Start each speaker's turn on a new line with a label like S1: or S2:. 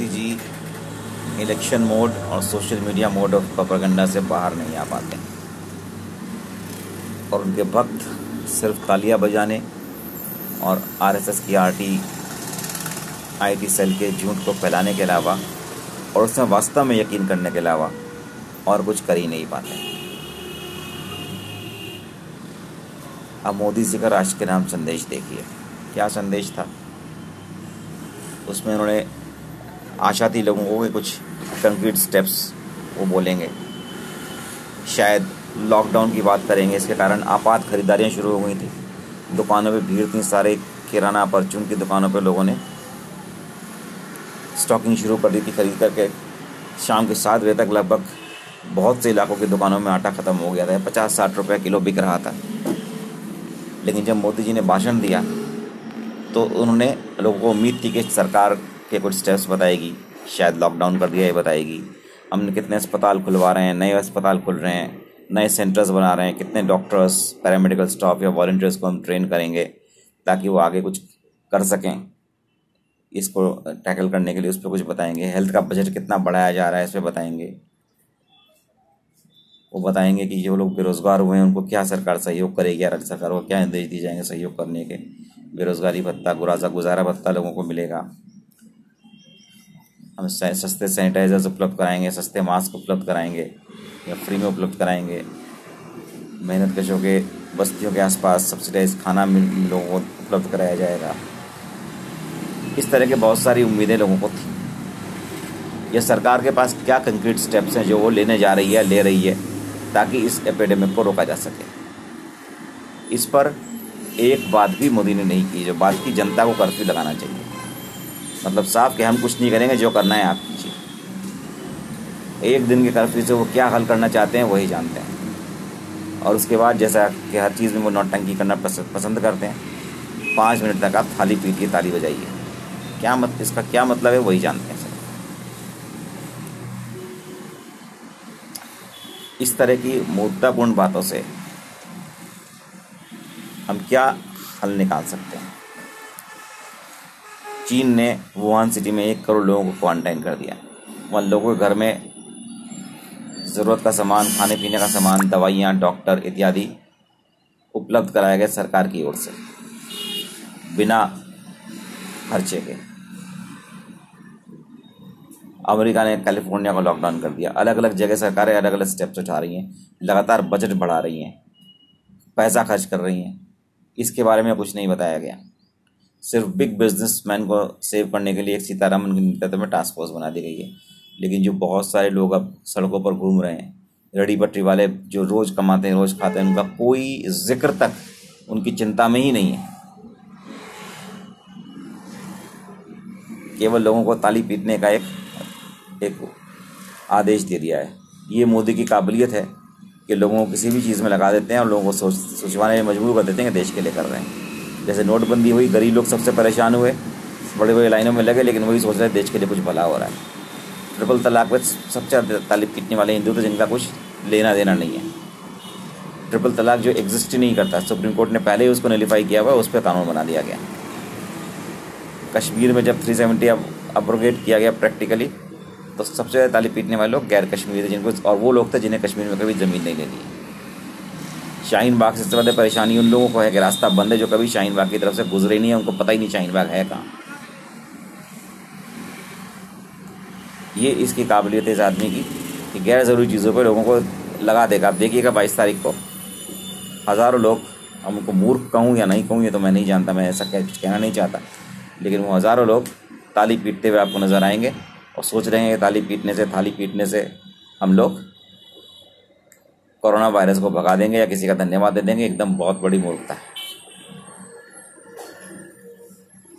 S1: Modi ji election mode और social media mode of propaganda से बाहर नहीं आ पाते और उनके भक्त सिर्फ़ तालियाँ बजाने और आरएसएस की आरटी, आईटी सेल के झूठ को फैलाने के अलावा और उसमें वास्तव में यकीन करने के अलावा और कुछ कर ही नहीं पाते। अब मोदी जी का राष्ट्र के नाम संदेश देखिए। क्या संदेश था? उसमें उन्होंने आशा थी लोगों को कि कुछ कंक्रीट स्टेप्स वो बोलेंगे। शायद लॉकडाउन की बात करेंगे, इसके कारण आपात खरीदारियाँ शुरू हो गई थी। दुकानों पे भीड़ थी, सारे किराना परचून की दुकानों पे लोगों ने स्टॉकिंग शुरू कर दी थी खरीद करके। शाम के सात बजे तक लगभग बहुत से इलाकों की दुकानों में आटा ख़त्म हो गया था। पचास साठ रुपये किलो बिक रहा था। लेकिन जब मोदी जी ने भाषण दिया तो उन्होंने लोगों को उम्मीद थी कि सरकार के कुछ स्टेप्स बताएगी। शायद लॉकडाउन कर दिया, ये बताएगी। हमने कितने अस्पताल खुलवा रहे हैं, नए अस्पताल खुल रहे हैं, नए सेंटर्स बना रहे हैं, कितने डॉक्टर्स पैरामेडिकल स्टाफ या वॉल्टियर्स को हम ट्रेन करेंगे ताकि वो आगे कुछ कर सकें। इसको टैकल करने के लिए उस पर कुछ बताएँगे। हेल्थ का बजट कितना बढ़ाया जा रहा है, इस पर बताएँगे। वो बताएँगे कि जो लोग बेरोज़गार हुए हैं, उनको क्या सरकार सहयोग करेगी या राज्य सरकार को क्या निर्देश दिए जाएँगे सहयोग करने के। बेरोज़गारी भत्ता, गुराजा, गुजारा भत्ता लोगों को मिलेगा। हम सस्ते सैनिटाइजर्स उपलब्ध कराएँगे, सस्ते मास्क उपलब्ध कराएँगे, या फ्री में उपलब्ध कराएँगे। मेहनत कशों के, बस्तियों के आसपास सब्सिडाइज खाना लोगों को उपलब्ध कराया जाएगा। इस तरह के बहुत सारी उम्मीदें लोगों को थी। यह सरकार के पास क्या कंक्रीट स्टेप्स हैं जो वो लेने जा रही है, ले रही है, ताकि इस एपिडेमिक को रोका जा सके? इस पर एक बात भी मोदी ने नहीं की, जो बात की जनता को कर्फ्यू लगाना चाहिए। मतलब साफ़ कि हम कुछ नहीं करेंगे, जो करना है आप कीजिए। एक दिन के कर्फ्यू से वो क्या हल करना चाहते हैं, वही जानते हैं। और उसके बाद जैसा कि हर चीज़ में वो नौटंकी करना पसंद करते हैं। पाँच मिनट तक आप थाली पीटिए ताली बजाइए। क्या मत, इसका क्या मतलब है, वही जानते हैं सर इस तरह की मूर्तापूर्ण बातों से हम क्या हल निकाल सकते हैं? चीन ने वुहान सिटी में एक करोड़ लोगों को क्वारंटाइन कर दिया। वहाँ लोगों के घर में ज़रूरत का सामान, खाने पीने का सामान, दवाइयाँ, डॉक्टर इत्यादि उपलब्ध कराया गया सरकार की ओर से, बिना खर्चे के। अमेरिका ने कैलिफ़ोर्निया को लॉकडाउन कर दिया। अलग अलग जगह सरकारें अलग अलग स्टेप्स उठा रही हैं, लगातार बजट बढ़ा रही हैं, पैसा खर्च कर रही हैं। इसके बारे में कुछ नहीं बताया गया। सिर्फ़ बिग बिजनेसमैन को सेव करने के लिए एक सीतारामन के नेतृत्व में टास्क फोर्स बना दी गई है। लेकिन जो बहुत सारे लोग अब सड़कों पर घूम रहे हैं, रड़ी पटरी वाले जो रोज़ कमाते हैं, रोज़ खाते हैं, उनका कोई ज़िक्र तक उनकी चिंता में ही नहीं है। केवल लोगों को ताली पीटने का एक एक आदेश दे दिया है। ये मोदी की काबिलियत है कि लोगों को किसी भी चीज़ में लगा देते हैं और लोगों को सोच, सोचवाने में मजबूर कर देते हैं कि देश के लिए कर रहे हैं। जैसे नोटबंदी हुई, गरीब लोग सबसे परेशान हुए बड़े बड़े लाइनों में लगे, लेकिन वही सोच रहे देश के लिए कुछ भला हो रहा है। ट्रिपल तलाक में सबसे तालीब पीटने वाले हिंदू थे, जिनका कुछ लेना देना नहीं है। ट्रिपल तलाक जो एग्जिस्ट ही नहीं करता, सुप्रीम कोर्ट ने पहले ही उसको नलीफाई किया हुआ, उस पर कानून बना दिया गया। कश्मीर में जब 370 अब अब्रोगेट किया गया प्रैक्टिकली तो सबसे ज़्यादा ताली पीटने वाले लोग गैर कश्मीरी थे, जिनको और वो लोग थे जिन्हें कश्मीर में कभी ज़मीन नहीं लेनी शाहीन बाग से ज़्यादा परेशानी उन लोगों को है कि रास्ता बंद है जो कभी शाहीन बाग की तरफ़ से गुजरे नहीं है, उनको पता ही नहीं शाहीन बाग है कहाँ। ये इसकी काबिलियत है इस आदमी की कि गैर ज़रूरी चीज़ों पर लोगों को लगा देगा। आप देखिएगा बाईस तारीख को। हज़ारों लोग, हम उनको मूर्ख कहूँ या नहीं कहूँ, ये तो मैं नहीं जानता, मैं ऐसा कहना नहीं चाहता। लेकिन वो हज़ारों लोग ताली पीटते हुए आपको नज़र आएँगे और सोच रहे हैं ताली पीटने से, थाली पीटने से हम लोग कोरोना वायरस को भगा देंगे या किसी का धन्यवाद दे देंगे, एकदम बहुत बड़ी मूर्खता है।